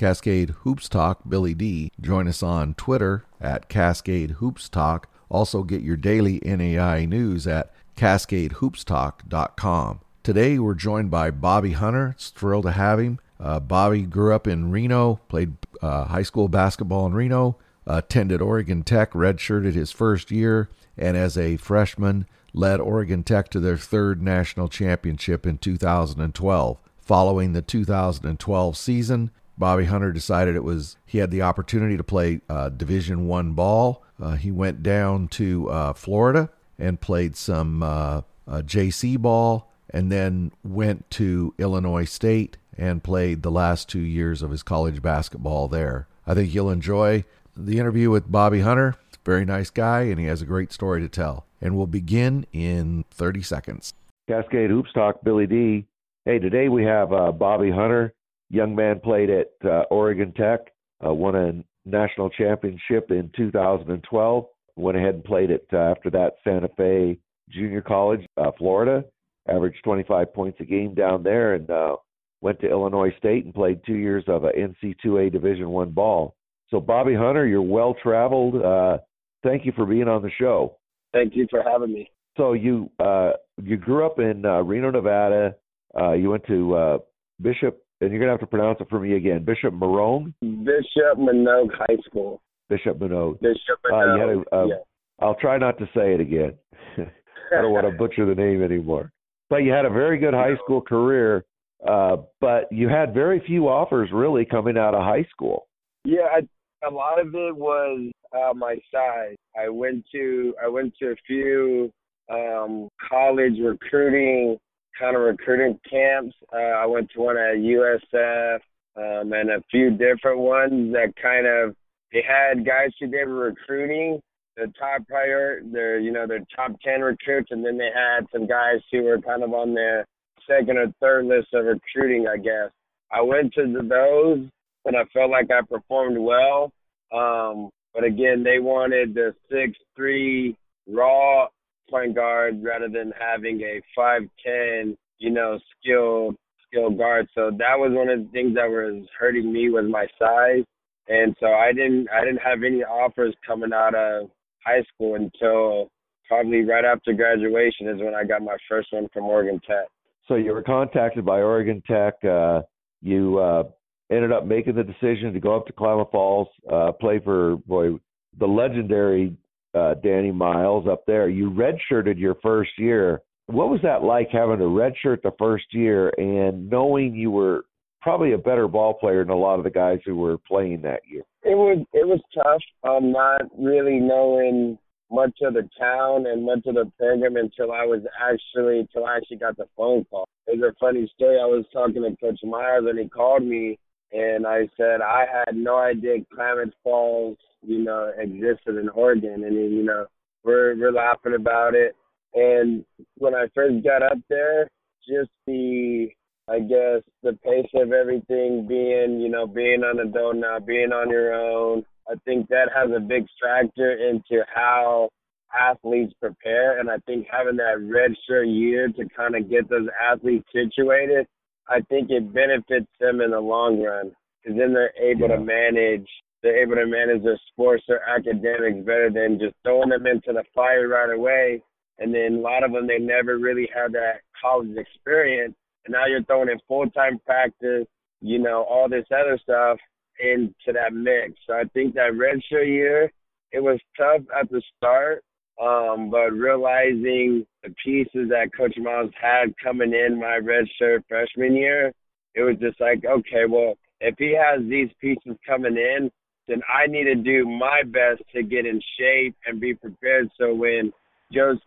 Cascade Hoops Talk, Billy D. Join us on Twitter at Cascade Hoops Talk. Also, get your daily NAI news at CascadeHoopsTalk.com. Today, we're joined by Bobby Hunter. It's thrilled to have him. Uh, Bobby grew up in Reno, played uh, high school basketball in Reno, attended Oregon Tech, redshirted his first year, and as a freshman, led Oregon Tech to their third national championship in 2012. Following the 2012 season, Bobby Hunter decided it was he had the opportunity to play uh, Division One ball. Uh, he went down to uh, Florida and played some uh, uh, JC ball, and then went to Illinois State and played the last two years of his college basketball there. I think you'll enjoy the interview with Bobby Hunter. Very nice guy, and he has a great story to tell. And we'll begin in 30 seconds. Cascade Hoops Talk, Billy D. Hey, today we have uh, Bobby Hunter. Young man played at uh, Oregon Tech, uh, won a national championship in 2012. Went ahead and played it uh, after that Santa Fe Junior College, uh, Florida. Averaged 25 points a game down there, and uh, went to Illinois State and played two years of a NC2A Division One ball. So, Bobby Hunter, you're well traveled. Uh, thank you for being on the show. Thank you for having me. So you uh, you grew up in uh, Reno, Nevada. Uh, you went to uh, Bishop, and you're gonna have to pronounce it for me again. Bishop Morongo. Bishop Manogue High School. Bishop Manogue. Bishop Uh, you had a, uh, yeah. I'll try not to say it again. I don't want to butcher the name anymore. But you had a very good high school career, uh, but you had very few offers really coming out of high school. Yeah, I, a lot of it was uh, my size. I went to I went to a few um, college recruiting kind of recruiting camps. Uh, I went to one at USF um, and a few different ones that kind of they had guys who they were recruiting the top prior their you know their top ten recruits and then they had some guys who were kind of on their second or third list of recruiting I guess. I went to the, those and I felt like I performed well. Um, but again, they wanted the six three raw point guard rather than having a five ten, you know, skilled skilled guard. So that was one of the things that was hurting me was my size. And so I didn't I didn't have any offers coming out of high school until probably right after graduation is when I got my first one from Oregon Tech. So you were contacted by Oregon Tech. Uh, you uh, ended up making the decision to go up to Klamath Falls, uh, play for boy the legendary uh, Danny Miles up there. You redshirted your first year. What was that like having to redshirt the first year and knowing you were probably a better ball player than a lot of the guys who were playing that year? It was it was tough. Um, not really knowing much of the town and much of the program until I was actually until I actually got the phone call. It's a funny story. I was talking to Coach Myers and he called me and I said I had no idea Klamath Falls, you know, existed in Oregon and you know, we're we're laughing about it. And when I first got up there, just the I guess the pace of everything being, you know, being on a adult now, being on your own, I think that has a big factor into how athletes prepare. And I think having that red shirt year to kind of get those athletes situated, I think it benefits them in the long run because then they're able Yeah. to manage. They're able to manage their sports or academics better than just throwing them into the fire right away. And then a lot of them, they never really had that college experience. And now you're throwing in full time practice, you know, all this other stuff into that mix. So I think that redshirt year, it was tough at the start, um, but realizing the pieces that Coach Miles had coming in my redshirt freshman year, it was just like, okay, well, if he has these pieces coming in, then I need to do my best to get in shape and be prepared. So when Joseph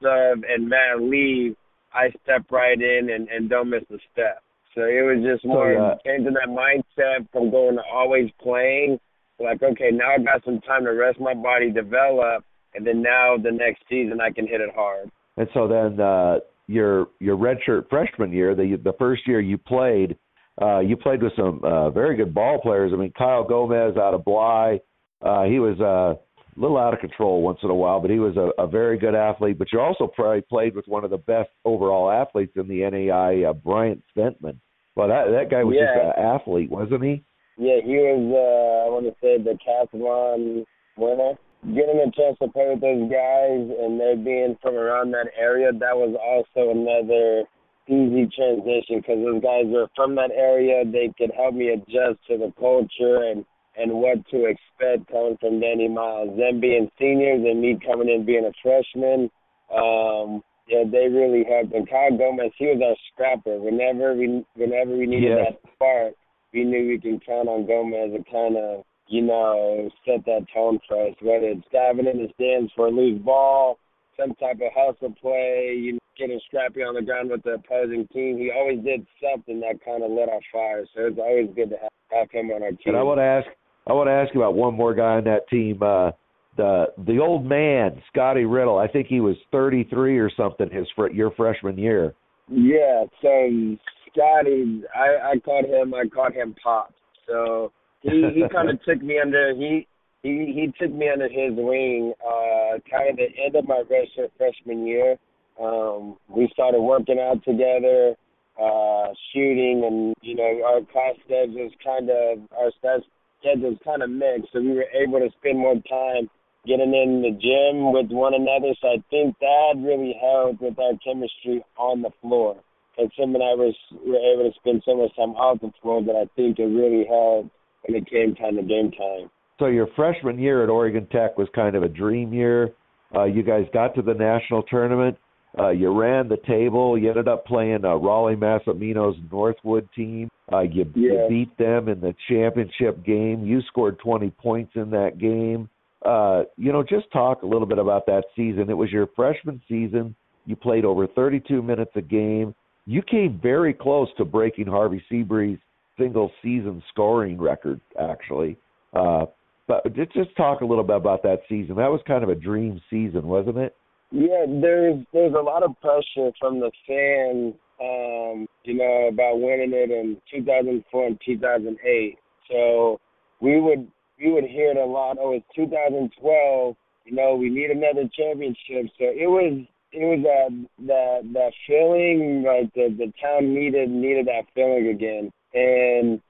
and Matt leave, I step right in and, and don't miss a step. So it was just more yeah. changing that mindset from going to always playing. Like, okay, now I got some time to rest my body, develop, and then now the next season I can hit it hard. And so then uh, your your redshirt freshman year, the the first year you played, uh, you played with some uh, very good ball players. I mean, Kyle Gomez out of Bly, uh, he was uh, a little out of control once in a while, but he was a, a very good athlete. But you also probably played with one of the best overall athletes in the NAI, uh, Bryant Stentman. Well, that that guy was Yeah. just an athlete, wasn't he? Yeah, he was. Uh, I want to say the Decathlon winner. Getting a chance to play with those guys and they being from around that area, that was also another easy transition because those guys were from that area. They could help me adjust to the culture and and what to expect coming from Danny Miles. Them being seniors and me coming in being a freshman, um, yeah, they really helped. And Kyle Gomez, he was our scrapper. Whenever we whenever we needed yes. that spark, we knew we can count on Gomez to kind of you know set that tone for us. Whether it's diving in the stands for a loose ball, some type of hustle play, you know, getting scrappy on the ground with the opposing team. He always did something that kind of lit our fire. So it's always good to have, have him on our team. And I want to ask, I want to ask you about one more guy on that team. Uh, the the old man, Scotty Riddle. I think he was 33 or something his fr- your freshman year. Yeah. So Scotty, I I called him I called him Pop. So he he kind of took me under he he he took me under his wing. Uh, kind of the end of my redshirt freshman year. Um, we started working out together, uh, shooting, and you know our class schedules kind of our schedules kind of mixed, so we were able to spend more time getting in the gym with one another. So I think that really helped with our chemistry on the floor. And Tim and I was were able to spend so much time off the floor that I think it really helped when it came time to game time. So your freshman year at Oregon Tech was kind of a dream year. Uh, you guys got to the national tournament. Uh, you ran the table. You ended up playing uh, Rollie Massimino's Northwood team. Uh, you, yeah. you beat them in the championship game. You scored 20 points in that game. Uh, you know, just talk a little bit about that season. It was your freshman season. You played over 32 minutes a game. You came very close to breaking Harvey Seabury's single season scoring record, actually. Uh, but just talk a little bit about that season. That was kind of a dream season, wasn't it? Yeah, there's there's a lot of pressure from the fans, um, you know, about winning it in 2004 and 2008. So we would we would hear it a lot. Oh, it's 2012. You know, we need another championship. So it was it was that that that feeling like the the town needed needed that feeling again. And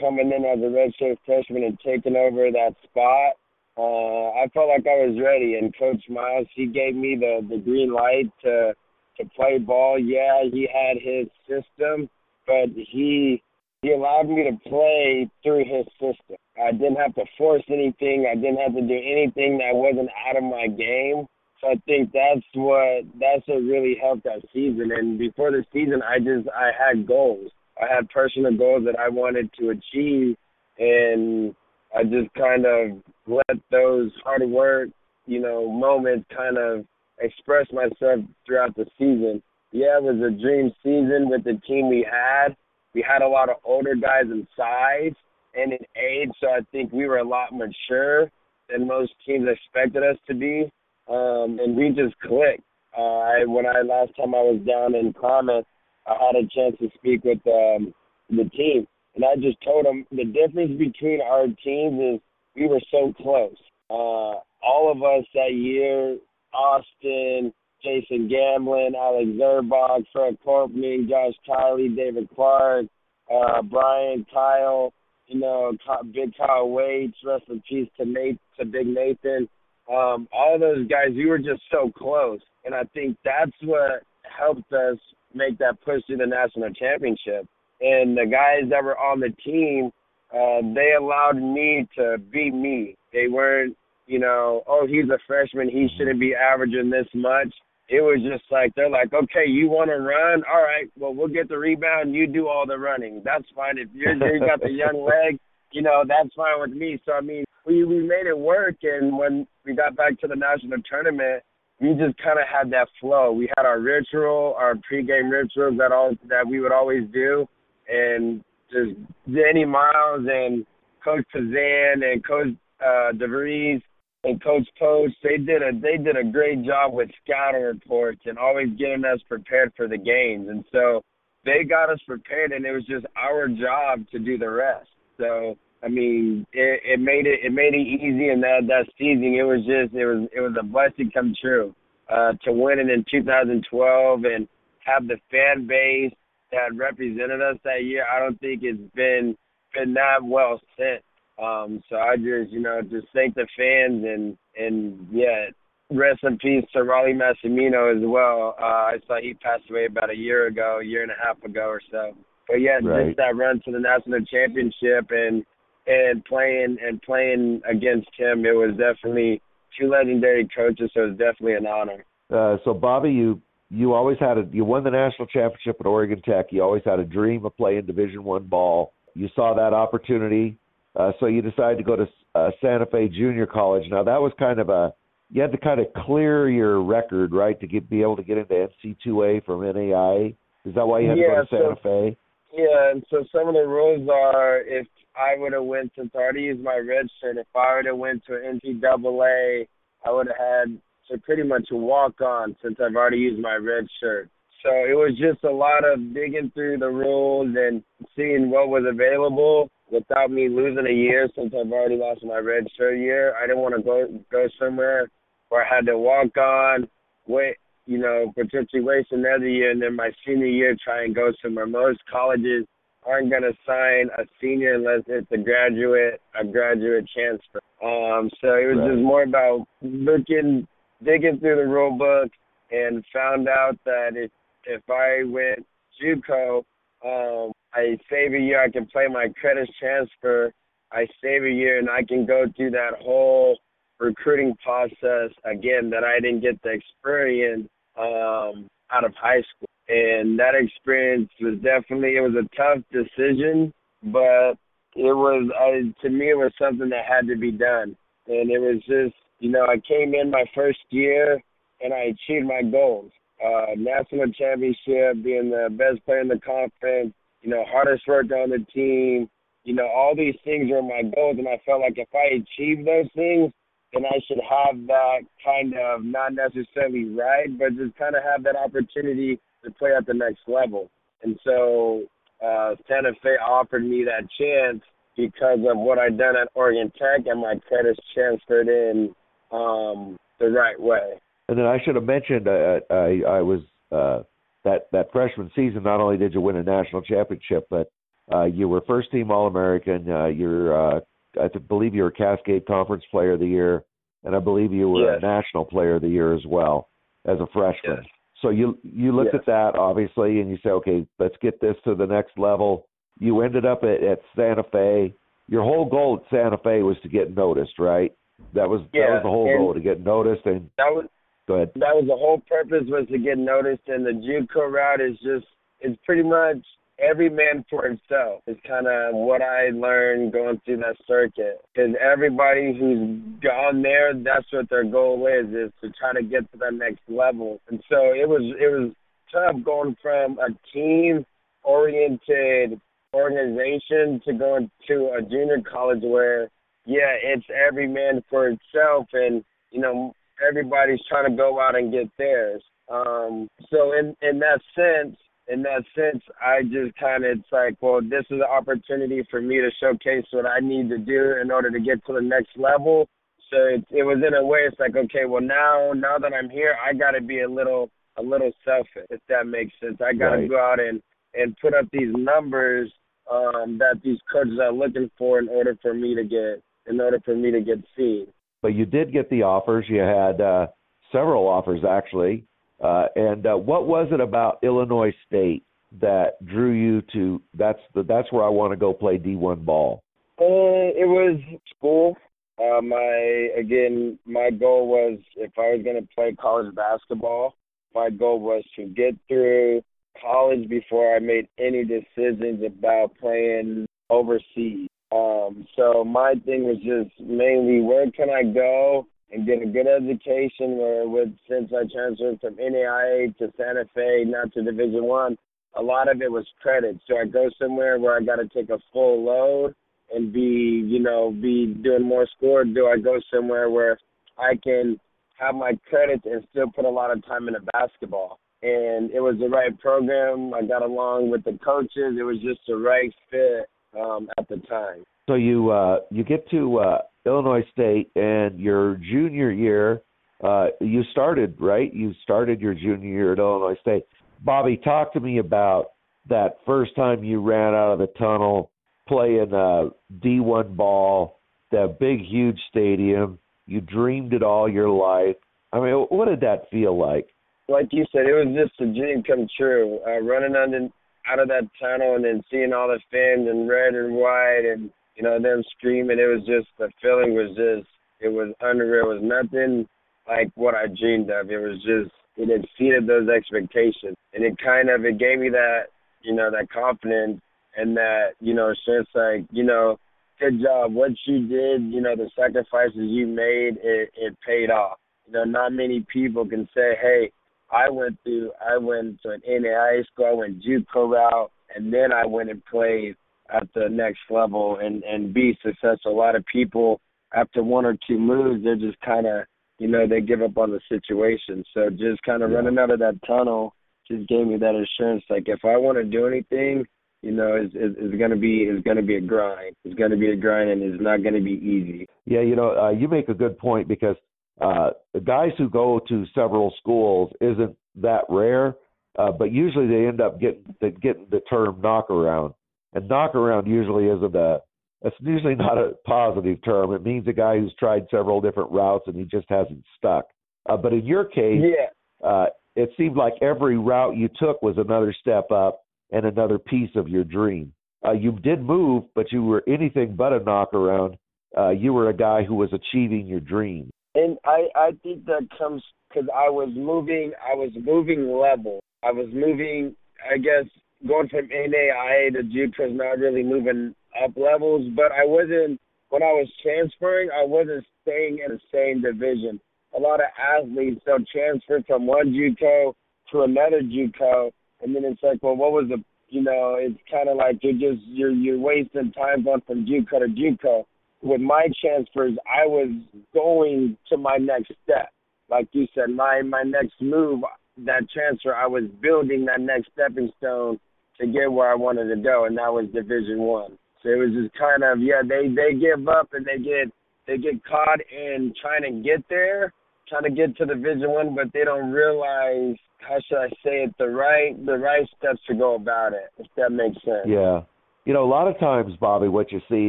coming in as a redshirt freshman and taking over that spot, uh, I felt like I was ready. And Coach Miles, he gave me the the green light to to play ball. Yeah, he had his system, but he he allowed me to play through his system. I didn't have to force anything. I didn't have to do anything that wasn't out of my game. So I think that's what that's what really helped that season. And before the season, I just I had goals. I had personal goals that I wanted to achieve, and I just kind of let those hard work, you know, moments kind of express myself throughout the season. Yeah, it was a dream season with the team we had. We had a lot of older guys in size and in age, so I think we were a lot mature than most teams expected us to be. Um, and we just clicked. Uh, I when I last time I was down in Climate, I had a chance to speak with um, the team, and I just told them the difference between our teams is we were so close. Uh, all of us that year, Austin, Jason Gamblin, Alex Zerbach, Fred Corpning, Josh Kiley, David Clark, uh, Brian, Kyle, you know, Big Kyle Waits, rest in peace to Nate, to Big Nathan. Um, all those guys, we were just so close, and I think that's what helped us make that push to the national championship. And the guys that were on the team, uh, they allowed me to be me. They weren't, you know, oh, he's a freshman, he shouldn't be averaging this much. It was just like they're like, okay, you want to run? All right, well, we'll get the rebound. You do all the running. That's fine. If you're you got the young leg, you know, that's fine with me. So I mean, we we made it work. And when we got back to the national tournament, we just kind of had that flow. We had our ritual, our pregame rituals that all that we would always do, and just Danny Miles and Coach Kazan and Coach uh, DeVries and Coach Poach, they did a they did a great job with scouting reports and always getting us prepared for the games. And so they got us prepared, and it was just our job to do the rest. So I mean, it, it made it it made it easy, and that that season it was just it was it was a blessing come true uh, to win it in 2012 and have the fan base that represented us that year. I don't think it's been been that well since. Um, so I just, you know, just thank the fans and and yeah, rest in peace to Rollie Massimino as well. Uh, I saw he passed away about a year ago, a year and a half ago or so. But yeah, right. just that run to the national championship and and playing and playing against him, it was definitely two legendary coaches. So it was definitely an honor. Uh, so Bobby, you you always had a you won the national championship at Oregon Tech. You always had a dream of playing Division One ball. You saw that opportunity, uh, so you decided to go to uh, Santa Fe Junior College. Now that was kind of a you had to kind of clear your record, right, to get be able to get into NC2A from NAI. Is that why you had yeah, to go to Santa so, Fe? Yeah, and so some of the rules are if I would have went since I already used my red shirt, if I would have went to NCAA, I would have had to pretty much walk on since I've already used my red shirt. So it was just a lot of digging through the rules and seeing what was available without me losing a year since I've already lost my red shirt year. I didn't want to go go somewhere where I had to walk on, wait, you know, potentially waste another year, and then my senior year try and go somewhere. Most colleges aren't going to sign a senior unless it's a graduate, a graduate transfer. Um, so it was right. just more about looking, digging through the rule book, and found out that if if I went JUCO, um, I save a year, I can play my credits transfer. I save a year, and I can go through that whole recruiting process again that I didn't get the experience um, out of high school. And that experience was definitely it was a tough decision, but it was I, to me it was something that had to be done. And it was just you know I came in my first year and I achieved my goals. Uh, national championship, being the best player in the conference, you know, hardest work on the team, you know, all these things were my goals, and I felt like if I achieved those things, then I should have that kind of not necessarily right, but just kind of have that opportunity to play at the next level. And so uh, Santa Fe offered me that chance because of what I'd done at Oregon Tech and my credits transferred in um, the right way. And then I should have mentioned uh, I I was uh, that that freshman season. Not only did you win a national championship, but uh, you were first team All American. Uh, you're uh, I believe you were Cascade Conference Player of the Year, and I believe you were yes. a National Player of the Year as well as a freshman. Yes. So you you looked yes. at that obviously, and you say, okay, let's get this to the next level. You ended up at, at Santa Fe. Your whole goal at Santa Fe was to get noticed, right? That was yeah, that was the whole goal to get noticed. And that was go ahead. That was the whole purpose was to get noticed, and the JUCO route is just it's pretty much every man for himself is kind of what I learned going through that circuit. Because everybody who's gone there, that's what their goal is, is to try to get to the next level. And so it was it was tough going from a team oriented organization to going to a junior college where yeah, it's every man for itself and you know everybody's trying to go out and get theirs. Um so in in that sense in that sense, I just kind of it's like, well, this is an opportunity for me to showcase what I need to do in order to get to the next level. So it, it was in a way, it's like, okay, well now now that I'm here, I got to be a little a little selfish, if that makes sense. I got to Right. go out and and put up these numbers um, that these coaches are looking for in order for me to get in order for me to get seen. but you did get the offers. You had uh, several offers actually. Uh, and uh, what was it about Illinois State that drew you to? That's the that's where I want to go play D1 ball. Uh, it was school. Uh, my again, my goal was if I was going to play college basketball, my goal was to get through college before I made any decisions about playing overseas. Um, so my thing was just mainly where can I go and get a good education. Where with since I transferred from NAIA to Santa Fe, not to Division One, a lot of it was credit. So I go somewhere where I got to take a full load and be, you know, be doing more score? Do I go somewhere where I can have my credits and still put a lot of time into basketball? And it was the right program. I got along with the coaches. It was just the right fit um, at the time. So you uh, you get to uh, Illinois State, and your junior year, uh, you started right. You started your junior year at Illinois State. Bobby, talk to me about that first time you ran out of the tunnel playing uh, D1 ball, that big, huge stadium. You dreamed it all your life. I mean, what did that feel like? Like you said, it was just a dream come true. Uh, running under out of that tunnel and then seeing all the fans in red and white and you know them screaming. It was just the feeling was just it was unreal. It was nothing like what I dreamed of. It was just it exceeded those expectations, and it kind of it gave me that you know that confidence and that you know just like you know good job what you did you know the sacrifices you made it it paid off you know not many people can say hey I went through I went to an NAIA school, I went JUCO route, and then I went and played at the next level and and be successful. A lot of people after one or two moves, they're just kind of you know they give up on the situation. So just kind of yeah. running out of that tunnel just gave me that assurance. Like if I want to do anything, you know, is is, is going to be is going to be a grind. It's going to be a grind, and it's not going to be easy. Yeah, you know, uh, you make a good point because uh, the guys who go to several schools isn't that rare, uh, but usually they end up getting the getting the term knockaround, and knockaround usually isn't a it's usually not a positive term. It means a guy who's tried several different routes and he just hasn't stuck. Uh, but in your case, yeah. uh, it seemed like every route you took was another step up and another piece of your dream. Uh, you did move, but you were anything but a knockaround. Uh, you were a guy who was achieving your dream and I I think that comes because I was moving I was moving level. I was moving I guess going from NAIA to JUCO not really moving up levels, but I wasn't when I was transferring I wasn't staying in the same division. A lot of athletes they'll transfer from one JUCO to another JUCO, and then it's like, well, what was the you know, it's kind of like you're just you're you're wasting time going from JUCO to JUCO with my transfers, I was going to my next step. Like you said, my my next move, that transfer, I was building that next stepping stone to get where I wanted to go, and that was Division One. So it was just kind of yeah, they they give up and they get they get caught in trying to get there, trying to get to Division One, but they don't realize how should I say it the right the right steps to go about it. If that makes sense. Yeah, you know, a lot of times, Bobby, what you see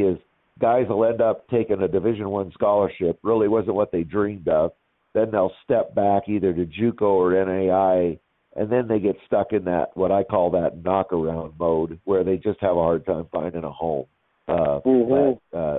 is guys will end up taking a Division One scholarship. Really wasn't what they dreamed of. Then they'll step back either to JUCO or NAIA, and then they get stuck in that what I call that knockaround mode, where they just have a hard time finding a home. Uh, mm-hmm. but, uh,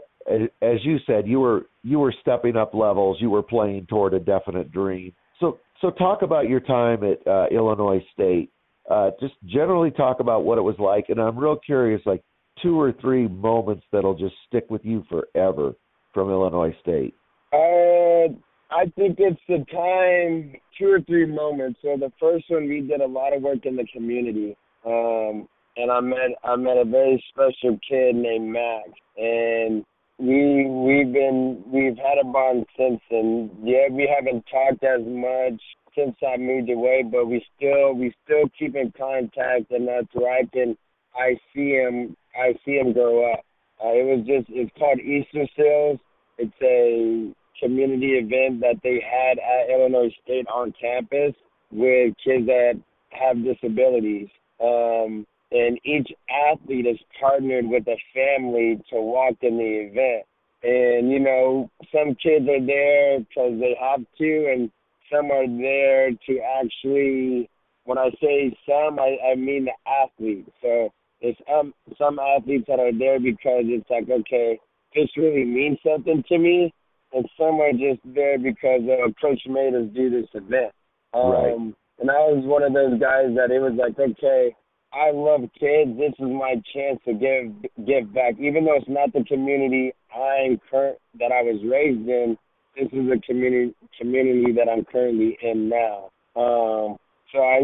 as you said, you were you were stepping up levels. You were playing toward a definite dream. So so talk about your time at uh, Illinois State. Uh, just generally talk about what it was like, and I'm real curious. Like, two or three moments that'll just stick with you forever from Illinois State? Uh, I think it's the time, two or three moments. So the first one, we did a lot of work in the community, um, and I met I met a very special kid named Max, and we we've been we've had a bond since, and yeah, we haven't talked as much since I moved away, but we still we still keep in contact, and that's where I can I see him I see him grow up. Uh, it was just it's called Easter Seals. It's a community event that they had at Illinois State on campus with kids that have disabilities. Um, and each athlete is partnered with a family to walk in the event. And you know, some kids are there because they have to, and some are there to actually. When I say some, I, I mean the athlete. So it's um some athletes that are there because it's like okay, this really means something to me, and some are just there because uh, coach made us do this event. Um, right. And I was one of those guys that it was like okay, I love kids. This is my chance to give give back, even though it's not the community I'm current that I was raised in. This is a community community that I'm currently in now. Um, so I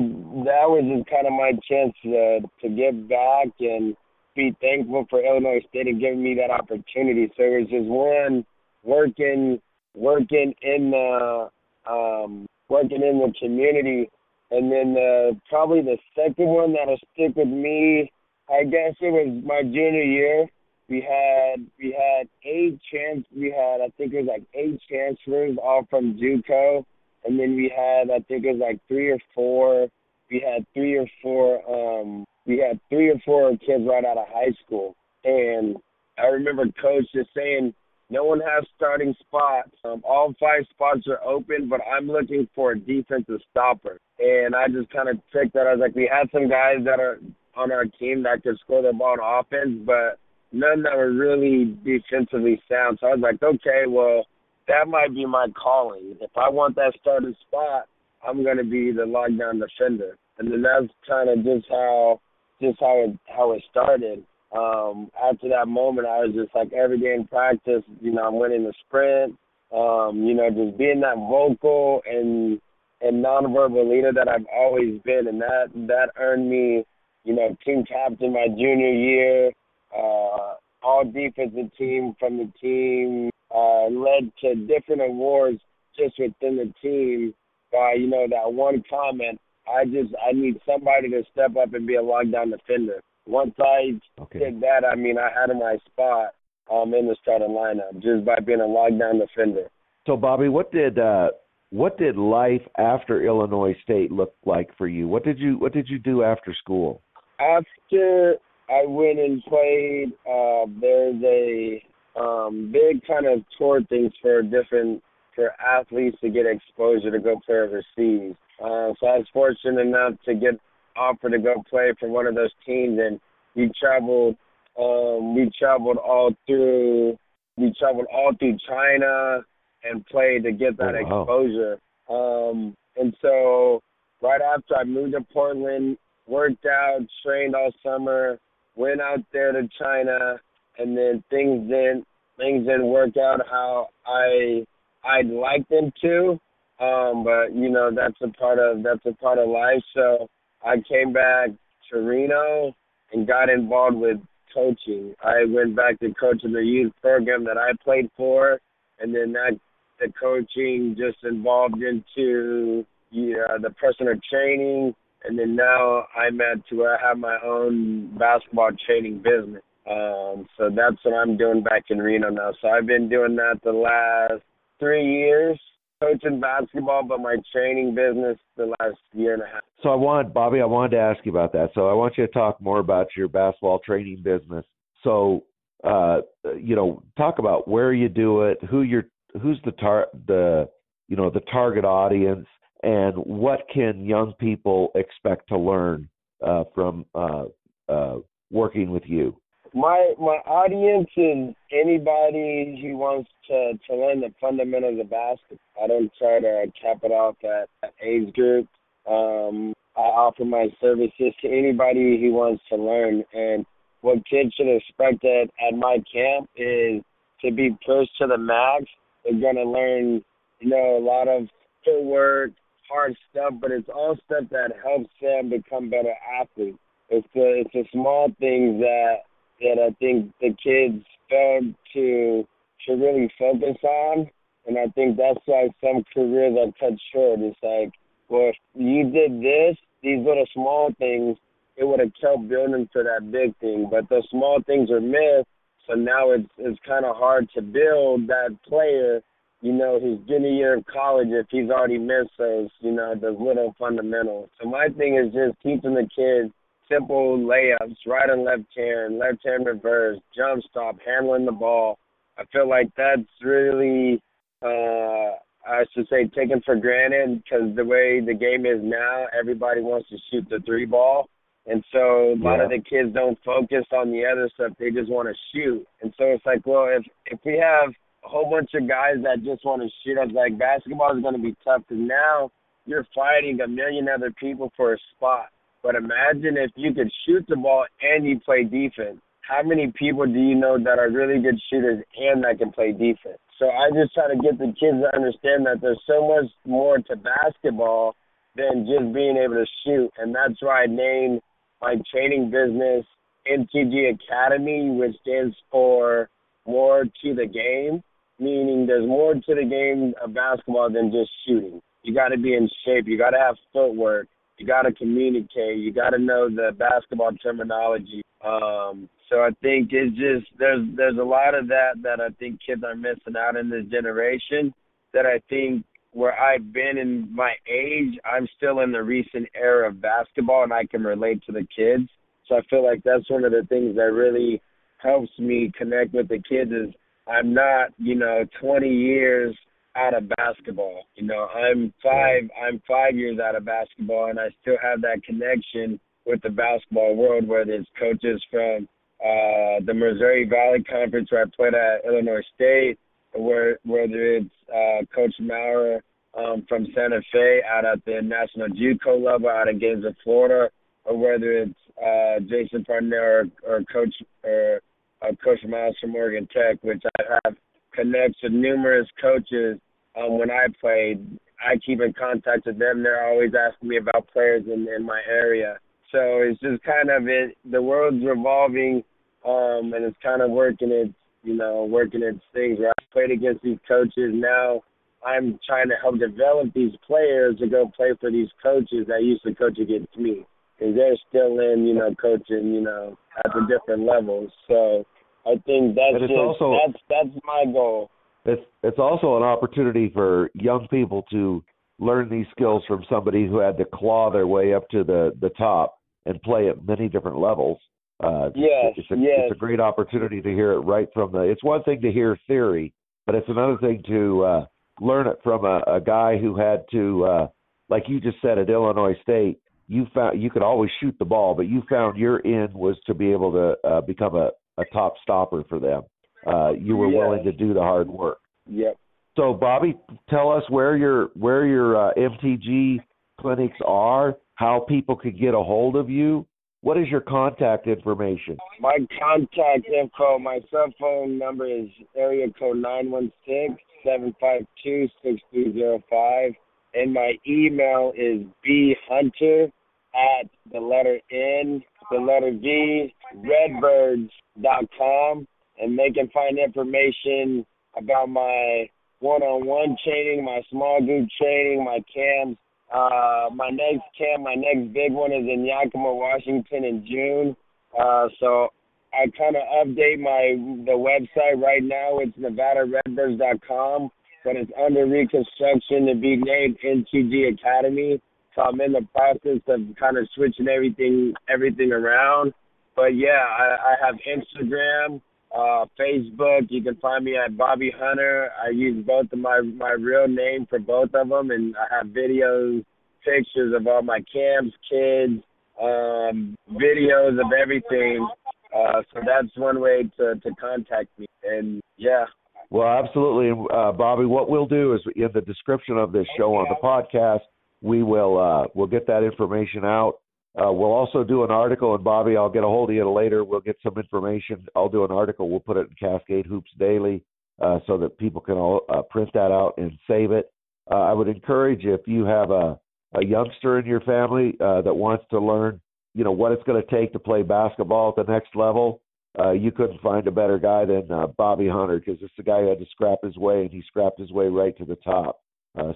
that was just kind of my chance to to give back and be thankful for Illinois State and giving me that opportunity. So it was just one working working in the um, working in the community, and then uh, probably the second one that'll stick with me. I guess it was my junior year. We had we had eight trans we had I think it was like eight transfers all from JUCO and then we had I think it was like three or four. We had three or four. um We had three or four kids right out of high school, And I remember coach just saying, no one has starting spots. Um, all five spots are open, but I'm looking for a defensive stopper. And I just kind of took that. I was like, we had some guys that are on our team that could score the ball on offense, but none that were really defensively sound. So I was like, okay, well, that might be my calling. If I want that starting spot, I'm going to be the lockdown defender. And then that's kind of just how just how it how it started. Um, after that moment, I was just like every day in practice, you know, I'm winning the sprint. Um, you know, just being that vocal and and nonverbal leader that I've always been, and that that earned me, you know, team captain my junior year. Uh, all defensive team from the team uh, led to different awards just within the team by you know that one comment. I just I need somebody to step up and be a lockdown defender. Once I okay. did that, I mean I had my spot um in the starting lineup just by being a lockdown defender. So Bobby, what did uh what did life after Illinois State look like for you? What did you what did you do after school? After I went and played, uh, there's a um, big kind of tour things for different for athletes to get exposure to go play overseas. Uh, so I was fortunate enough to get offered to go play for one of those teams, and we traveled. Um, we traveled all through. We traveled all through China and played to get that oh, wow. exposure. Um, and so right after I moved to Portland, worked out, trained all summer, went out there to China, and then things didn't things didn't work out how I I'd like them to. Um, but you know that's a part of that's a part of life. So I came back to Reno and got involved with coaching. I went back to coaching the youth program that I played for, and then that the coaching just involved into yeah, the personal training and then now I'm at to where I have my own basketball training business. Um, so that's what I'm doing back in Reno now. So I've been doing that the last three years, coaching basketball, but my training business the last year and a half. So I want Bobby, I wanted to ask you about that. So I want you to talk more about your basketball training business. So uh, you know, talk about where you do it, who you're, who's the tar, the, you know, the target audience, and what can young people expect to learn uh, from uh, uh, working with you? My my audience is anybody who wants to to learn the fundamentals of basketball. I don't try to cap it off at, at age group. Um, I offer my services to anybody who wants to learn. And what kids should expect at, at my camp is to be pushed to the max. They're going to learn, you know, a lot of footwork, hard stuff, but it's all stuff that helps them become better athletes. It's the it's the small things that that I think the kids failed to to really focus on, and I think that's why some careers are cut short. It's like, well, if you did this, these little small things, it would have kept building to that big thing. But those small things are missed, so now it's it's kind of hard to build that player you know, his junior year of college if he's already missed those, you know, those little fundamentals. So my thing is just teaching the kids simple layups, right and left hand, left hand reverse, jump stop, handling the ball. I feel like that's really, uh, I should say, taken for granted because the way the game is now, everybody wants to shoot the three ball. And so a lot yeah. of the kids don't focus on the other stuff. They just want to shoot. And so it's like, well, if if we have a whole bunch of guys that just want to shoot. us. like, basketball is going to be tough because now you're fighting a million other people for a spot. But imagine if you could shoot the ball and you play defense. How many people do you know that are really good shooters and that can play defense? So I just try to get the kids to understand that there's so much more to basketball than just being able to shoot. And that's why I named my training business MTG Academy, which stands for more to the game meaning there's more to the game of basketball than just shooting. You got to be in shape. You got to have footwork. You got to communicate. You got to know the basketball terminology. Um, so I think it's just there's there's a lot of that that I think kids are missing out in this generation. That I think where I've been in my age, I'm still in the recent era of basketball, and I can relate to the kids. So I feel like that's one of the things that really helps me connect with the kids is I'm not, you know, 20 years out of basketball. You know, I'm five I'm five years out of basketball, and I still have that connection with the basketball world, whether it's coaches from uh, the Missouri Valley Conference where I played at Illinois State, or whether it's uh, Coach Maurer um, from Santa Fe out at the National JUCO level out in Gainesville, Florida, or whether it's uh, Jason Parnell or, or Coach or uh, Coach Miles from Oregon Tech, which I have connects with numerous coaches um, when I played. I keep in contact with them. They're always asking me about players in, in my area. So it's just kind of it. The world's revolving, um, and it's kind of working its, you know, working its things. Where I played against these coaches. Now I'm trying to help develop these players to go play for these coaches that used to coach against me, because they're still in, you know, coaching, you know, at the different levels. So I think that's just also, that's that's my goal. It's it's also an opportunity for young people to learn these skills from somebody who had to claw their way up to the the top and play at many different levels. Uh, yes, it's a, yes. it's a great opportunity to hear it right from the. It's one thing to hear theory, but it's another thing to uh, learn it from a, a guy who had to, uh, like you just said at Illinois State. You found you could always shoot the ball, but you found your end was to be able to uh, become a, a top stopper for them. Uh, you were yes. willing to do the hard work. Yep. So, Bobby, tell us where your where your uh, MTG clinics are, how people could get a hold of you. What is your contact information? My contact info, my cell phone number is area code nine one six seven five two six three zero five, and my email is bhunter at the letter N, the letter V, redbirds dot com, and they can find information about my one-on-one training, my small group training, my camps. Uh, my next camp, my next big one is in Yakima, Washington in June. Uh, so I kind of update my the website right now. It's NevadaRedbirds.com, but it's under reconstruction to be named MTG Academy. So I'm in the process of kind of switching everything everything around. But yeah, I, I have Instagram uh, Facebook. You can find me at Bobby Hunter. I use both of my my real name for both of them, and I have videos, pictures of all my camps, kids, um, videos of everything. Uh, so that's one way to to contact me. And yeah. Well, absolutely, uh, Bobby. What we'll do is in the description of this show on the podcast, we will uh, we'll get that information out. Uh, we'll also do an article, and Bobby, I'll get a hold of you later. We'll get some information. I'll do an article. We'll put it in Cascade Hoops Daily uh, so that people can all uh, print that out and save it. Uh, I would encourage if you have a, a youngster in your family uh, that wants to learn, you know, what it's going to take to play basketball at the next level. Uh, you couldn't find a better guy than uh, Bobby Hunter because it's the guy who had to scrap his way, and he scrapped his way right to the top.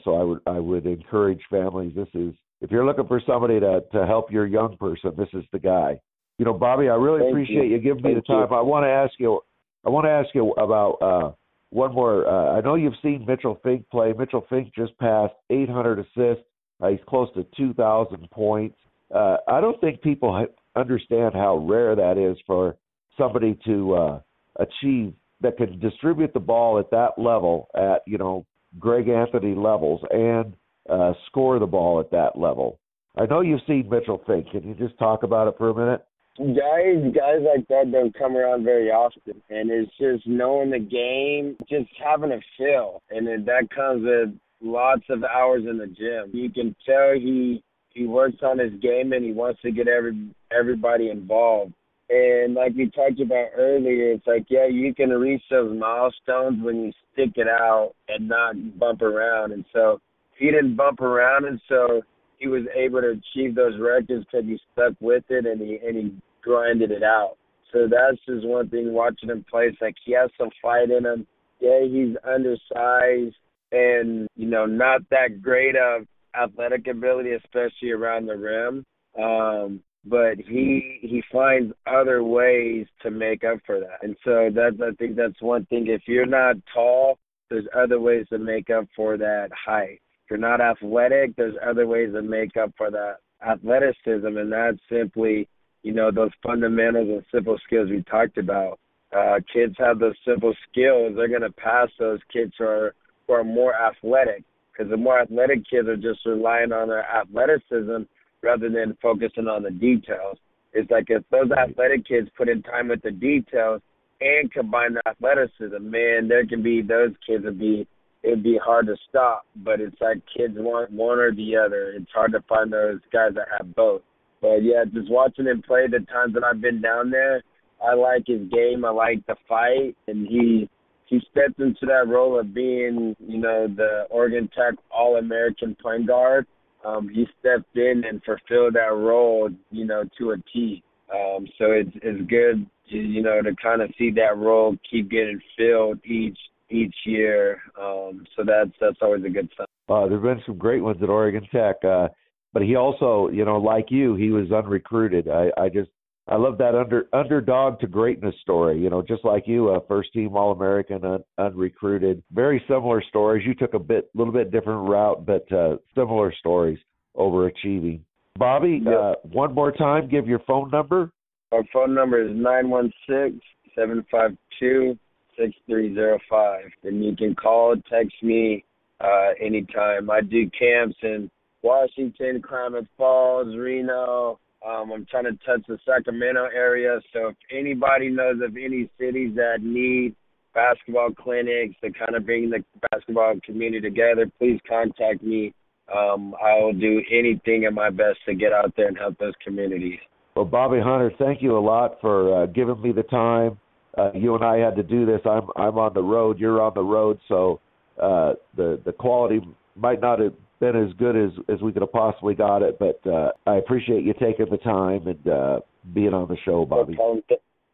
So I would I would encourage families. This is if you're looking for somebody to to help your young person, this is the guy. You know, Bobby, I really Thank appreciate you, you giving me the time. you. I want to ask you. I want to ask you about uh, one more. Uh, I know you've seen Mitchell Fink play. Mitchell Fink just passed 800 assists. Uh, he's close to 2,000 points. Uh, I don't think people understand how rare that is for somebody to uh, achieve that can distribute the ball at that level, at you know Greg Anthony levels, and uh, score the ball at that level. I know you've seen Mitchell Fink. Can you just talk about it for a minute? Guys, guys like that don't come around very often, and it's just knowing the game, just having a feel, and that comes with lots of hours in the gym. You can tell he he works on his game and he wants to get every everybody involved. And like we talked about earlier, it's like yeah, you can reach those milestones when you stick it out and not bump around. And so he didn't bump around, and so he was able to achieve those records because he stuck with it and he and he grinded it out. So that's just one thing watching him play. It's like he has some fight in him. Yeah, he's undersized and you know not that great of athletic ability, especially around the rim. Um, but he he finds other ways to make up for that, and so that's I think that's one thing. If you're not tall, there's other ways to make up for that height. If you're not athletic, there's other ways to make up for that athleticism, and that's simply, you know, those fundamentals and simple skills we talked about. uh, kids have those simple skills, they're going to pass those kids who are who are more athletic. Because the more athletic kids are just relying on their athleticism rather than focusing on the details. It's like if those athletic kids put in time with the details and combine the athleticism, man, there can be those kids would be it'd be hard to stop. But it's like kids want one or the other. It's hard to find those guys that have both. But yeah, just watching him play the times that I've been down there, I like his game. I like the fight, and he he stepped into that role of being, you know, the Oregon Tech All American point guard. Um, he stepped in and fulfilled that role, you know, to a T. Um, so it's it's good, to, you know, to kind of see that role keep getting filled each each year. Um, so that's that's always a good sign. Uh, there've been some great ones at Oregon Tech, uh, but he also, you know, like you, he was unrecruited. I, I just I love that under underdog to greatness story. You know, just like you, a first team All American, un, unrecruited. Very similar stories. You took a bit, little bit different route, but uh, similar stories. Overachieving. Bobby, yep. uh, one more time, give your phone number. Our phone number is nine one six seven five two six three zero five. And you can call, text me uh, anytime. I do camps in Washington, Klamath Falls, Reno. Um, I'm trying to touch the Sacramento area. So if anybody knows of any cities that need basketball clinics to kind of bring the basketball community together, please contact me. Um, I will do anything in my best to get out there and help those communities. Well, Bobby Hunter, thank you a lot for uh, giving me the time. Uh, you and I had to do this. I'm I'm on the road. You're on the road, so uh, the the quality might not have been as good as as we could have possibly got it. But uh, I appreciate you taking the time and uh, being on the show, Bobby. No problem.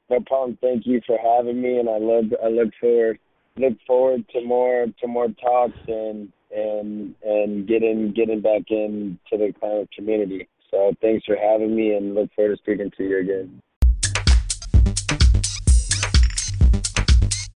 no problem. Thank you for having me, and I look I look forward look forward to more to more talks and and and getting getting back into the Klamath community. So thanks for having me, and look forward to speaking to you again.